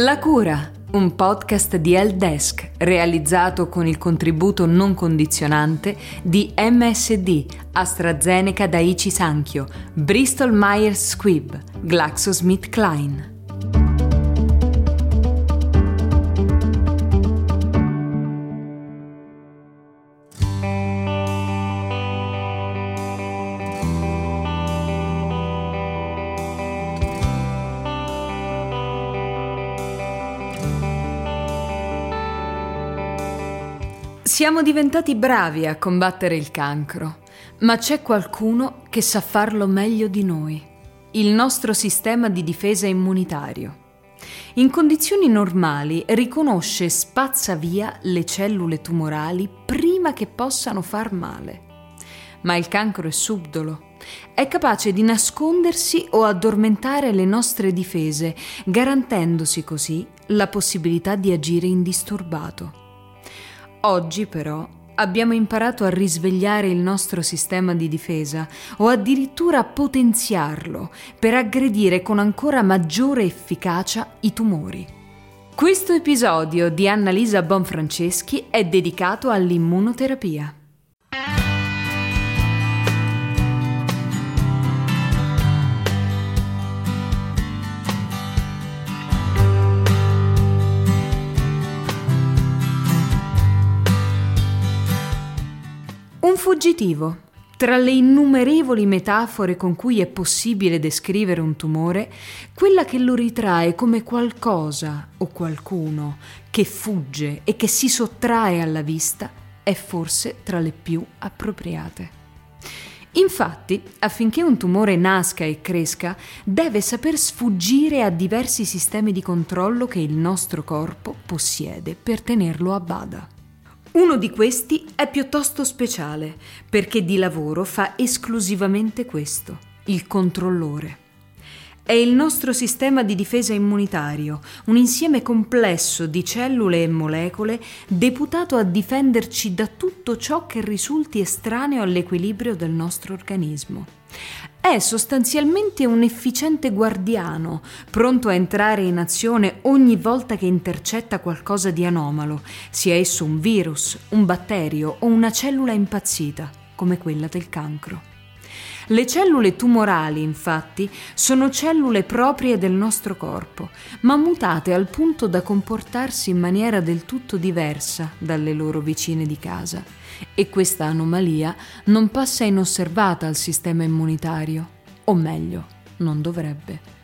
La cura, un podcast di Helpdesk realizzato con il contributo non condizionante di MSD, AstraZeneca Daiichi Sankyo, Bristol Myers Squibb, GlaxoSmithKline. Siamo diventati bravi a combattere il cancro, ma c'è qualcuno che sa farlo meglio di noi, il nostro sistema di difesa immunitario. In condizioni normali riconosce e spazza via le cellule tumorali prima che possano far male. Ma il cancro è subdolo. È capace di nascondersi o addormentare le nostre difese, garantendosi così la possibilità di agire indisturbato. Oggi però abbiamo imparato a risvegliare il nostro sistema di difesa o addirittura potenziarlo per aggredire con ancora maggiore efficacia i tumori. Questo episodio di Annalisa Bonfranceschi è dedicato all'immunoterapia. Fuggitivo. Tra le innumerevoli metafore con cui è possibile descrivere un tumore, quella che lo ritrae come qualcosa o qualcuno che fugge e che si sottrae alla vista è forse tra le più appropriate. Infatti, affinché un tumore nasca e cresca, deve saper sfuggire a diversi sistemi di controllo che il nostro corpo possiede per tenerlo a bada. Uno di questi è piuttosto speciale perché di lavoro fa esclusivamente questo, il controllore. È il nostro sistema di difesa immunitario, un insieme complesso di cellule e molecole deputato a difenderci da tutto ciò che risulti estraneo all'equilibrio del nostro organismo. È sostanzialmente un efficiente guardiano, pronto a entrare in azione ogni volta che intercetta qualcosa di anomalo, sia esso un virus, un batterio o una cellula impazzita, come quella del cancro. Le cellule tumorali, infatti, sono cellule proprie del nostro corpo, ma mutate al punto da comportarsi in maniera del tutto diversa dalle loro vicine di casa e questa anomalia non passa inosservata al sistema immunitario, o meglio, non dovrebbe.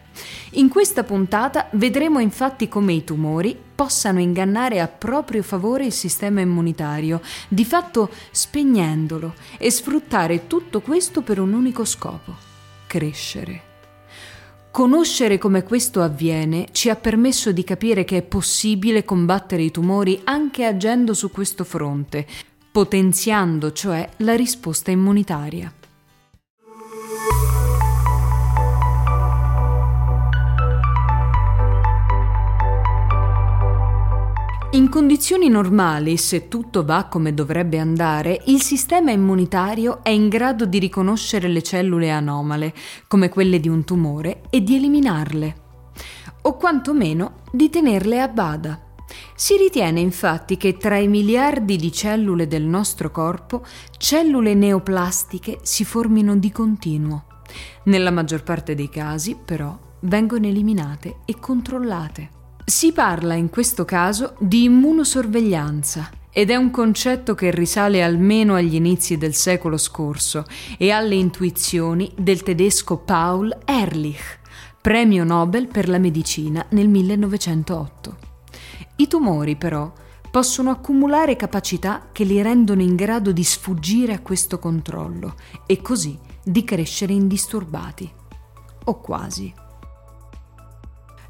In questa puntata vedremo infatti come i tumori possano ingannare a proprio favore il sistema immunitario, di fatto spegnendolo e sfruttare tutto questo per un unico scopo, crescere. Conoscere come questo avviene ci ha permesso di capire che è possibile combattere i tumori anche agendo su questo fronte, potenziando cioè la risposta immunitaria. In condizioni normali, se tutto va come dovrebbe andare, il sistema immunitario è in grado di riconoscere le cellule anomale, come quelle di un tumore, e di eliminarle, o quantomeno di tenerle a bada. Si ritiene infatti che tra i miliardi di cellule del nostro corpo, cellule neoplastiche si formino di continuo. Nella maggior parte dei casi, però, vengono eliminate e controllate. Si parla in questo caso di immunosorveglianza ed è un concetto che risale almeno agli inizi del secolo scorso e alle intuizioni del tedesco Paul Ehrlich, premio Nobel per la medicina nel 1908. I tumori, però, possono accumulare capacità che li rendono in grado di sfuggire a questo controllo e così di crescere indisturbati. O quasi.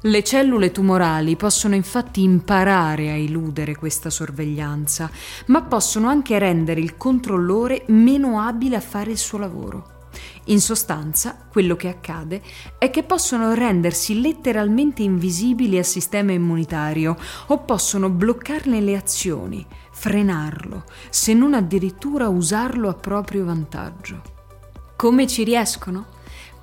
Le cellule tumorali possono infatti imparare a eludere questa sorveglianza, ma possono anche rendere il controllore meno abile a fare il suo lavoro. In sostanza, quello che accade è che possono rendersi letteralmente invisibili al sistema immunitario o possono bloccarne le azioni, frenarlo, se non addirittura usarlo a proprio vantaggio. Come ci riescono?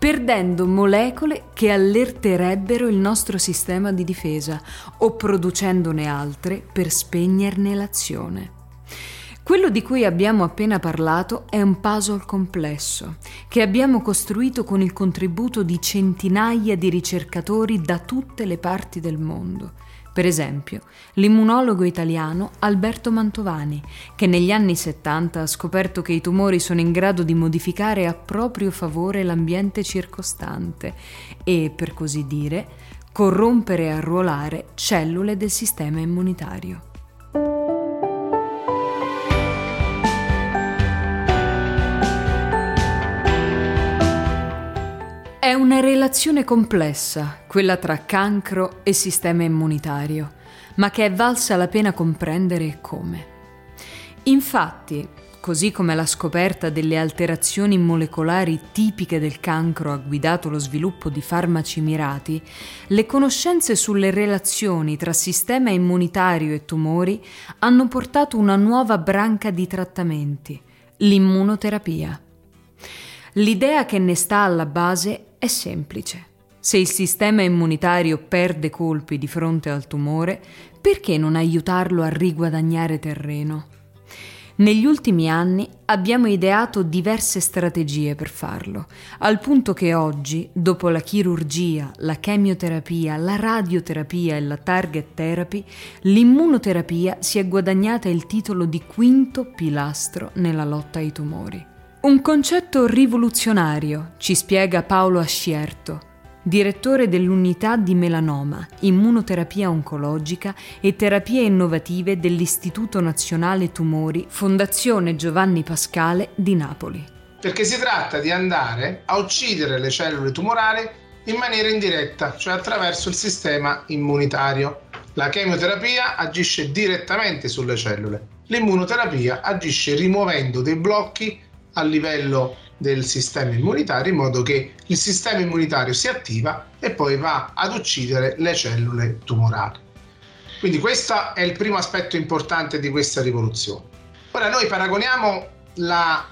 Perdendo molecole che allerterebbero il nostro sistema di difesa o producendone altre per spegnerne l'azione. Quello di cui abbiamo appena parlato è un puzzle complesso che abbiamo costruito con il contributo di centinaia di ricercatori da tutte le parti del mondo. Per esempio, l'immunologo italiano Alberto Mantovani, che negli anni 70 ha scoperto che i tumori sono in grado di modificare a proprio favore l'ambiente circostante e, per così dire, corrompere e arruolare cellule del sistema immunitario. È una relazione complessa, quella tra cancro e sistema immunitario, ma che è valsa la pena comprendere come. Infatti, così come la scoperta delle alterazioni molecolari tipiche del cancro ha guidato lo sviluppo di farmaci mirati, le conoscenze sulle relazioni tra sistema immunitario e tumori hanno portato una nuova branca di trattamenti, l'immunoterapia. L'idea che ne sta alla base è semplice. Se il sistema immunitario perde colpi di fronte al tumore, perché non aiutarlo a riguadagnare terreno? Negli ultimi anni abbiamo ideato diverse strategie per farlo, al punto che oggi, dopo la chirurgia, la chemioterapia, la radioterapia e la target therapy, l'immunoterapia si è guadagnata il titolo di quinto pilastro nella lotta ai tumori. Un concetto rivoluzionario, ci spiega Paolo Ascierto, direttore dell'unità di melanoma, immunoterapia oncologica e terapie innovative dell'Istituto Nazionale Tumori, Fondazione Giovanni Pascale di Napoli. Perché si tratta di andare a uccidere le cellule tumorali in maniera indiretta, cioè attraverso il sistema immunitario. La chemioterapia agisce direttamente sulle cellule, l'immunoterapia agisce rimuovendo dei blocchi a livello del sistema immunitario in modo che il sistema immunitario si attiva e poi va ad uccidere le cellule tumorali. Quindi questo è il primo aspetto importante di questa rivoluzione. Ora noi paragoniamo la,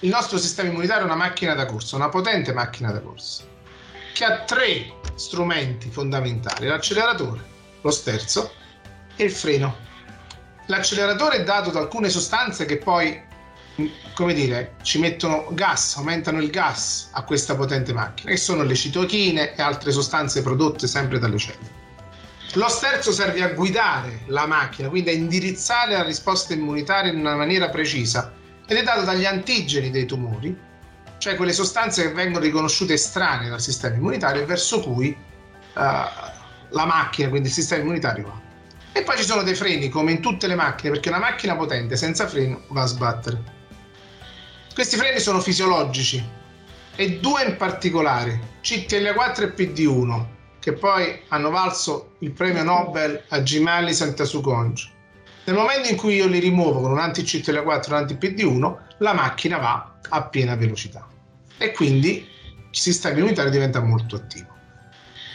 il nostro sistema immunitario a una macchina da corsa, una potente macchina da corsa, che ha tre strumenti fondamentali, l'acceleratore, lo sterzo e il freno. L'acceleratore è dato da alcune sostanze che poi come dire, ci mettono gas, aumentano il gas a questa potente macchina, che sono le citochine e altre sostanze prodotte sempre dalle cellule. Lo sterzo serve a guidare la macchina, quindi a indirizzare la risposta immunitaria in una maniera precisa ed è dato dagli antigeni dei tumori, cioè quelle sostanze che vengono riconosciute estranee dal sistema immunitario e verso cui uh, la macchina, quindi il sistema immunitario va. E poi ci sono dei freni, come in tutte le macchine, perché una macchina potente senza freno va a sbattere. Questi freni sono fisiologici e due in particolare, CTL4 e PD1, che poi hanno valso il premio Nobel a Gimali Santasukonjo. Nel momento in cui io li rimuovo con un anti-CTL4 e un anti-PD1, la macchina va a piena velocità e quindi il sistema immunitario diventa molto attivo.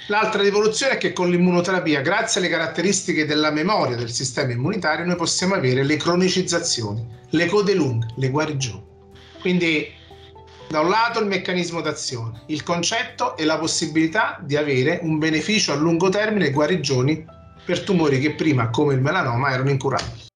L'altra rivoluzione è che con l'immunoterapia, grazie alle caratteristiche della memoria del sistema immunitario, noi possiamo avere le cronicizzazioni, le code lunghe, le guarigioni. Quindi da un lato il meccanismo d'azione, il concetto e la possibilità di avere un beneficio a lungo termine e guarigioni per tumori che prima, come il melanoma, erano incurabili.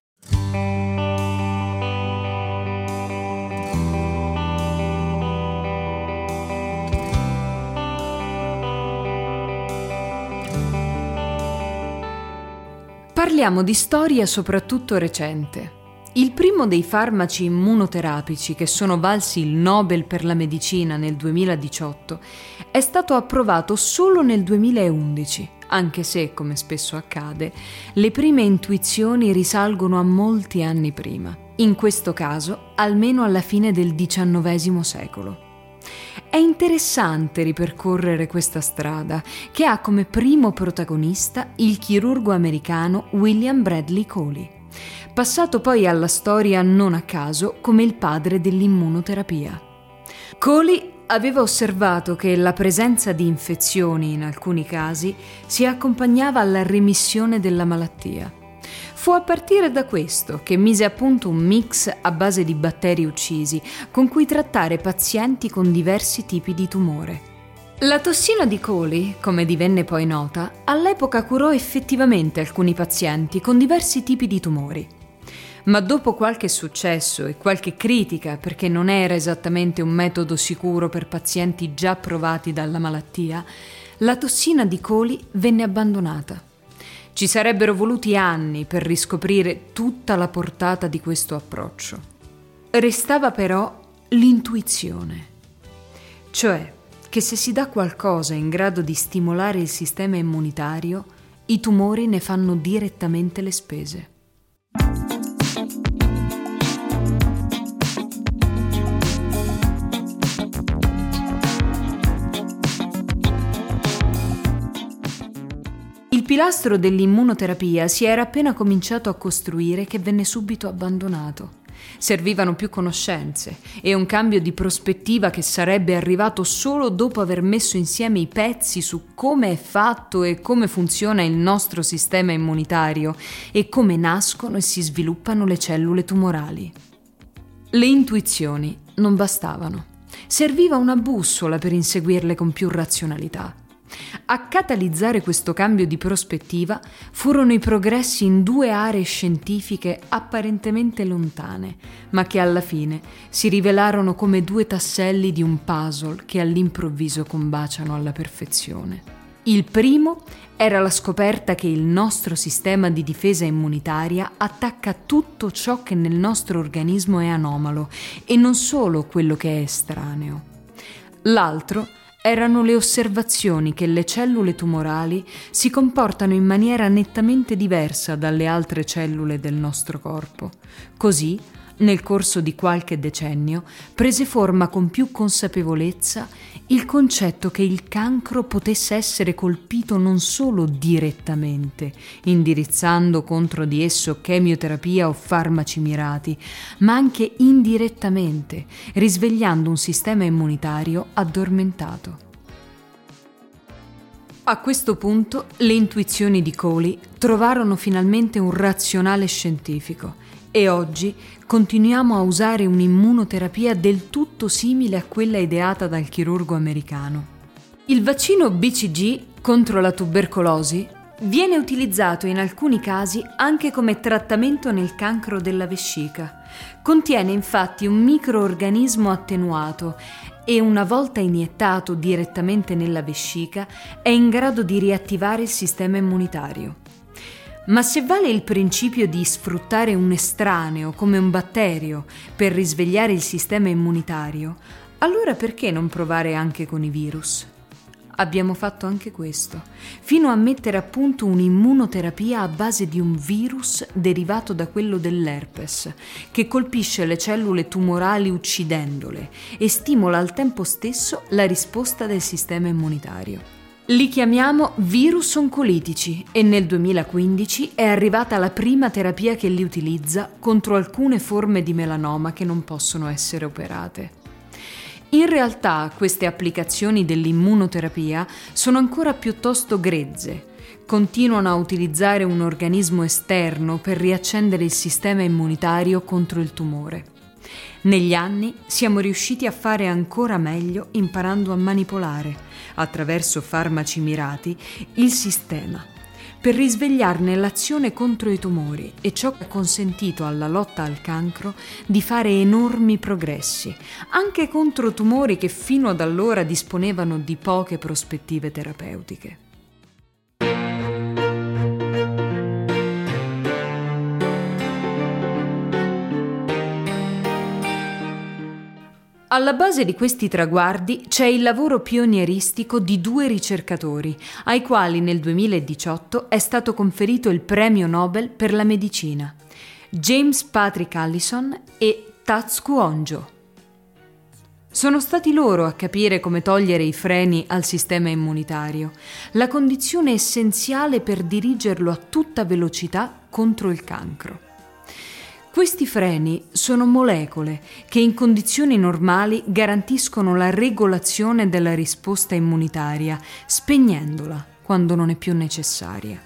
Parliamo di storia soprattutto recente. Il primo dei farmaci immunoterapici che sono valsi il Nobel per la medicina nel 2018 è stato approvato solo nel 2011, anche se, come spesso accade, le prime intuizioni risalgono a molti anni prima, in questo caso almeno alla fine del XIX secolo. È interessante ripercorrere questa strada, che ha come primo protagonista il chirurgo americano William Bradley Coley passato poi alla storia non a caso come il padre dell'immunoterapia. Coley aveva osservato che la presenza di infezioni in alcuni casi si accompagnava alla remissione della malattia. Fu a partire da questo che mise a punto un mix a base di batteri uccisi con cui trattare pazienti con diversi tipi di tumore. La tossina di Coli, come divenne poi nota, all'epoca curò effettivamente alcuni pazienti con diversi tipi di tumori. Ma dopo qualche successo e qualche critica perché non era esattamente un metodo sicuro per pazienti già provati dalla malattia, la tossina di Coli venne abbandonata. Ci sarebbero voluti anni per riscoprire tutta la portata di questo approccio. Restava però l'intuizione, cioè che se si dà qualcosa in grado di stimolare il sistema immunitario, i tumori ne fanno direttamente le spese. Pilastro dell'immunoterapia si era appena cominciato a costruire che venne subito abbandonato. Servivano più conoscenze e un cambio di prospettiva che sarebbe arrivato solo dopo aver messo insieme i pezzi su come è fatto e come funziona il nostro sistema immunitario e come nascono e si sviluppano le cellule tumorali. Le intuizioni non bastavano. Serviva una bussola per inseguirle con più razionalità. A catalizzare questo cambio di prospettiva furono i progressi in due aree scientifiche apparentemente lontane, ma che alla fine si rivelarono come due tasselli di un puzzle che all'improvviso combaciano alla perfezione. Il primo era la scoperta che il nostro sistema di difesa immunitaria attacca tutto ciò che nel nostro organismo è anomalo e non solo quello che è estraneo. L'altro erano le osservazioni che le cellule tumorali si comportano in maniera nettamente diversa dalle altre cellule del nostro corpo. Così, nel corso di qualche decennio, prese forma con più consapevolezza il concetto che il cancro potesse essere colpito non solo direttamente, indirizzando contro di esso chemioterapia o farmaci mirati, ma anche indirettamente, risvegliando un sistema immunitario addormentato. A questo punto le intuizioni di Coley trovarono finalmente un razionale scientifico e oggi continuiamo a usare un'immunoterapia del tutto simile a quella ideata dal chirurgo americano. Il vaccino BCG contro la tubercolosi viene utilizzato in alcuni casi anche come trattamento nel cancro della vescica. Contiene infatti un microorganismo attenuato e una volta iniettato direttamente nella vescica è in grado di riattivare il sistema immunitario. Ma se vale il principio di sfruttare un estraneo come un batterio per risvegliare il sistema immunitario, allora perché non provare anche con i virus? Abbiamo fatto anche questo, fino a mettere a punto un'immunoterapia a base di un virus derivato da quello dell'herpes, che colpisce le cellule tumorali uccidendole e stimola al tempo stesso la risposta del sistema immunitario. Li chiamiamo virus oncolitici e nel 2015 è arrivata la prima terapia che li utilizza contro alcune forme di melanoma che non possono essere operate. In realtà queste applicazioni dell'immunoterapia sono ancora piuttosto grezze. Continuano a utilizzare un organismo esterno per riaccendere il sistema immunitario contro il tumore. Negli anni siamo riusciti a fare ancora meglio imparando a manipolare, attraverso farmaci mirati, il sistema per risvegliarne l'azione contro i tumori e ciò che ha consentito alla lotta al cancro di fare enormi progressi, anche contro tumori che fino ad allora disponevano di poche prospettive terapeutiche. Alla base di questi traguardi c'è il lavoro pionieristico di due ricercatori, ai quali nel 2018 è stato conferito il premio Nobel per la medicina, James Patrick Allison e Tatsuku Onjo. Sono stati loro a capire come togliere i freni al sistema immunitario, la condizione essenziale per dirigerlo a tutta velocità contro il cancro. Questi freni sono molecole che in condizioni normali garantiscono la regolazione della risposta immunitaria, spegnendola quando non è più necessaria.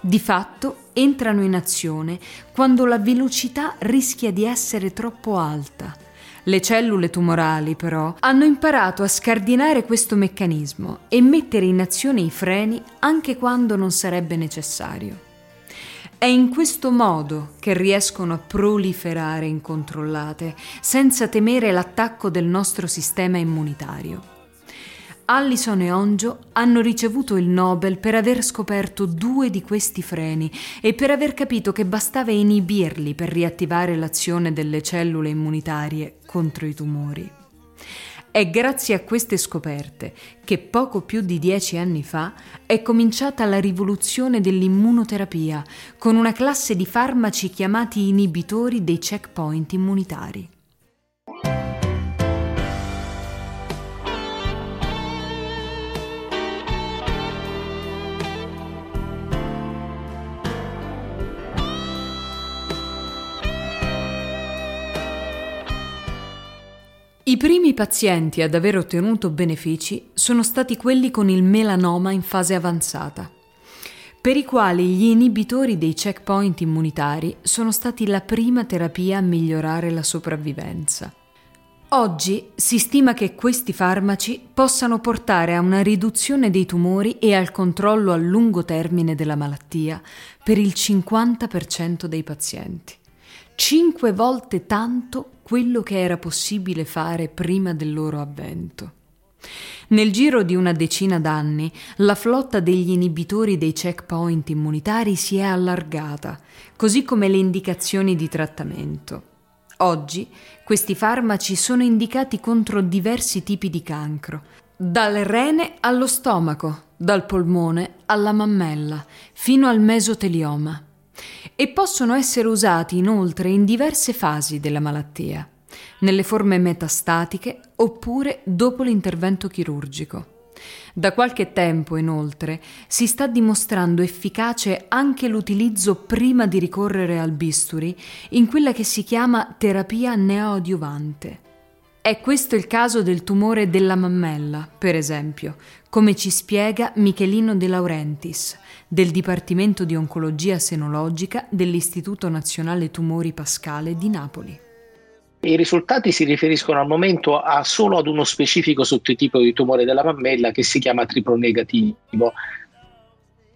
Di fatto entrano in azione quando la velocità rischia di essere troppo alta. Le cellule tumorali, però, hanno imparato a scardinare questo meccanismo e mettere in azione i freni anche quando non sarebbe necessario. È in questo modo che riescono a proliferare incontrollate, senza temere l'attacco del nostro sistema immunitario. Allison e Onjo hanno ricevuto il Nobel per aver scoperto due di questi freni e per aver capito che bastava inibirli per riattivare l'azione delle cellule immunitarie contro i tumori. È grazie a queste scoperte che poco più di dieci anni fa è cominciata la rivoluzione dell'immunoterapia con una classe di farmaci chiamati inibitori dei checkpoint immunitari. I primi pazienti ad aver ottenuto benefici sono stati quelli con il melanoma in fase avanzata, per i quali gli inibitori dei checkpoint immunitari sono stati la prima terapia a migliorare la sopravvivenza. Oggi si stima che questi farmaci possano portare a una riduzione dei tumori e al controllo a lungo termine della malattia per il 50% dei pazienti cinque volte tanto quello che era possibile fare prima del loro avvento. Nel giro di una decina d'anni la flotta degli inibitori dei checkpoint immunitari si è allargata, così come le indicazioni di trattamento. Oggi questi farmaci sono indicati contro diversi tipi di cancro, dal rene allo stomaco, dal polmone alla mammella, fino al mesotelioma e possono essere usati inoltre in diverse fasi della malattia, nelle forme metastatiche oppure dopo l'intervento chirurgico. Da qualche tempo, inoltre, si sta dimostrando efficace anche l'utilizzo prima di ricorrere al bisturi in quella che si chiama terapia neoadiuvante. È questo il caso del tumore della mammella, per esempio, come ci spiega Michelino De Laurentiis, del Dipartimento di Oncologia Senologica dell'Istituto Nazionale Tumori Pascale di Napoli. I risultati si riferiscono al momento a solo ad uno specifico sottotipo di tumore della mammella che si chiama triplo negativo.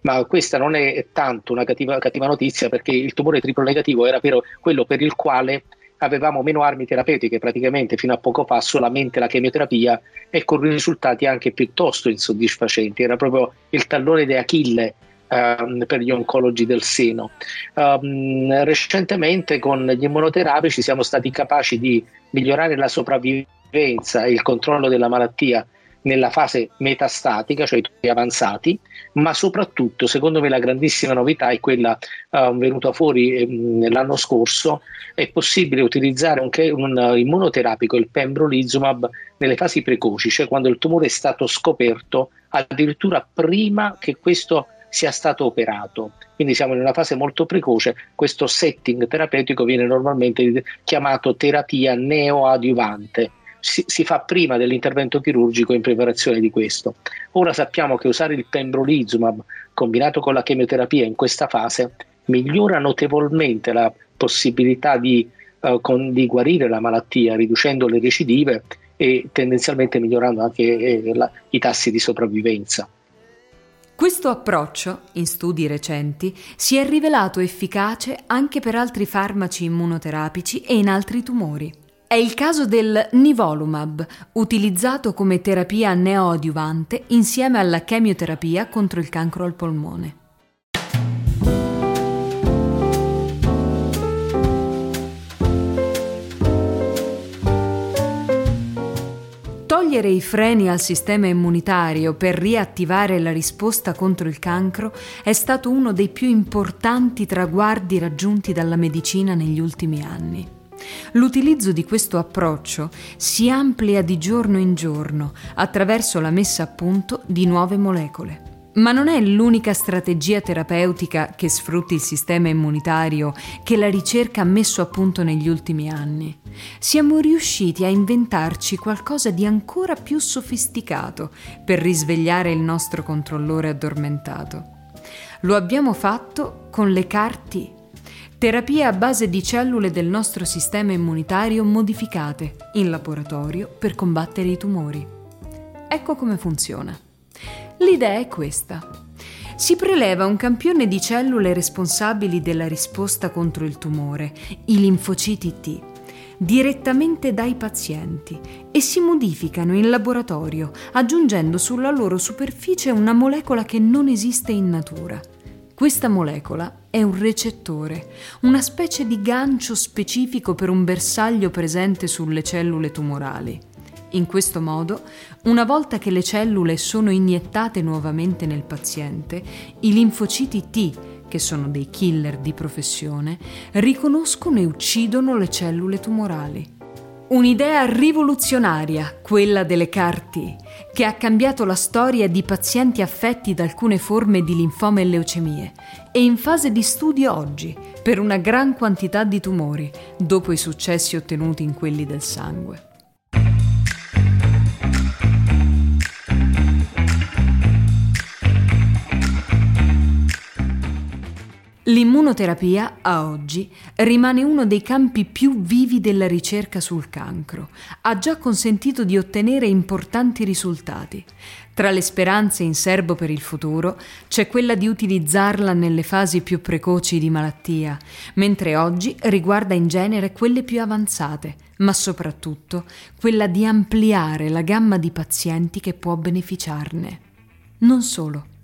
Ma questa non è tanto una cattiva, cattiva notizia perché il tumore triplo negativo era quello per il quale avevamo meno armi terapeutiche, praticamente fino a poco fa solamente la chemioterapia e con risultati anche piuttosto insoddisfacenti. Era proprio il tallone di Achille um, per gli oncologi del seno. Um, recentemente con gli immunoterapici siamo stati capaci di migliorare la sopravvivenza e il controllo della malattia nella fase metastatica, cioè tutti avanzati, ma soprattutto, secondo me, la grandissima novità è quella uh, venuta fuori eh, l'anno scorso, è possibile utilizzare un, un immunoterapico, il pembrolizumab, nelle fasi precoci, cioè quando il tumore è stato scoperto addirittura prima che questo sia stato operato. Quindi siamo in una fase molto precoce, questo setting terapeutico viene normalmente chiamato terapia neoadiuvante si, si, fa prima dell'intervento chirurgico in preparazione di questo. Ora sappiamo che usare il pembrolizumab combinato con la chemioterapia in questa fase migliora notevolmente la possibilità di, uh, con, di guarire la malattia, riducendo le recidive e tendenzialmente migliorando anche eh, la, i tassi di sopravvivenza. Questo approccio, in studi recenti, si è rivelato efficace anche per altri farmaci immunoterapici e in altri tumori. È il caso del nivolumab, utilizzato come terapia neoadiuvante insieme alla chemioterapia contro il cancro al polmone. Togliere i freni al sistema immunitario per riattivare la risposta contro il cancro è stato uno dei più importanti traguardi raggiunti dalla medicina negli ultimi anni. L'utilizzo di questo approccio si amplia di giorno in giorno attraverso la messa a punto di nuove molecole. Ma non è l'unica strategia terapeutica che sfrutti il sistema immunitario che la ricerca ha messo a punto negli ultimi anni. Siamo riusciti a inventarci qualcosa di ancora più sofisticato per risvegliare il nostro controllore addormentato. Lo abbiamo fatto con le CAR-T, terapie a base di cellule del nostro sistema immunitario modificate in laboratorio per combattere i tumori. Ecco come funziona. L'idea è questa. Si preleva un campione di cellule responsabili della risposta contro il tumore, i linfociti T, direttamente dai pazienti e si modificano in laboratorio aggiungendo sulla loro superficie una molecola che non esiste in natura. Questa molecola è un recettore, una specie di gancio specifico per un bersaglio presente sulle cellule tumorali. In questo modo, una volta che le cellule sono iniettate nuovamente nel paziente, i linfociti T, che sono dei killer di professione, riconoscono e uccidono le cellule tumorali. Un'idea rivoluzionaria, quella delle CAR-T, che ha cambiato la storia di pazienti affetti da alcune forme di linfoma e leucemie e in fase di studio oggi per una gran quantità di tumori, dopo i successi ottenuti in quelli del sangue. L'immunoterapia, a oggi, rimane uno dei campi più vivi della ricerca sul cancro. Ha già consentito di ottenere importanti risultati. Tra le speranze in serbo per il futuro c'è quella di utilizzarla nelle fasi più precoci di malattia, mentre oggi riguarda in genere quelle più avanzate, ma soprattutto quella di ampliare la gamma di pazienti che può beneficiarne. Non solo.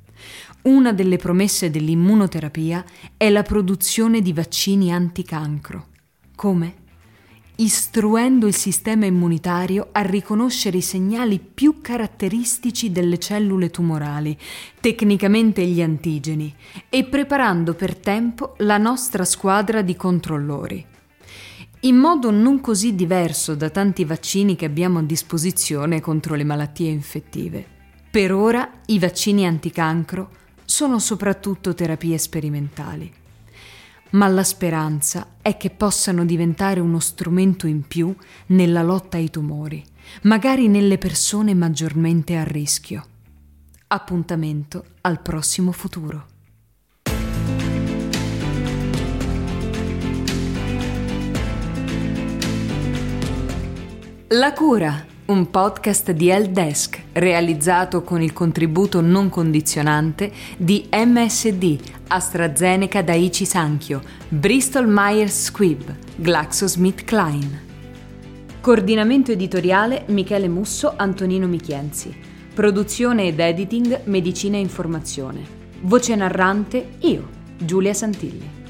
Una delle promesse dell'immunoterapia è la produzione di vaccini anticancro. Come? Istruendo il sistema immunitario a riconoscere i segnali più caratteristici delle cellule tumorali, tecnicamente gli antigeni, e preparando per tempo la nostra squadra di controllori. In modo non così diverso da tanti vaccini che abbiamo a disposizione contro le malattie infettive. Per ora i vaccini anticancro sono soprattutto terapie sperimentali. Ma la speranza è che possano diventare uno strumento in più nella lotta ai tumori, magari nelle persone maggiormente a rischio. Appuntamento al prossimo futuro. La cura un podcast di Helpdesk realizzato con il contributo non condizionante di MSD, AstraZeneca Daiichi Sankyo, Bristol Myers Squibb, GlaxoSmithKline. Coordinamento editoriale Michele Musso, Antonino Michienzi. Produzione ed editing Medicina e Informazione. Voce narrante io, Giulia Santilli.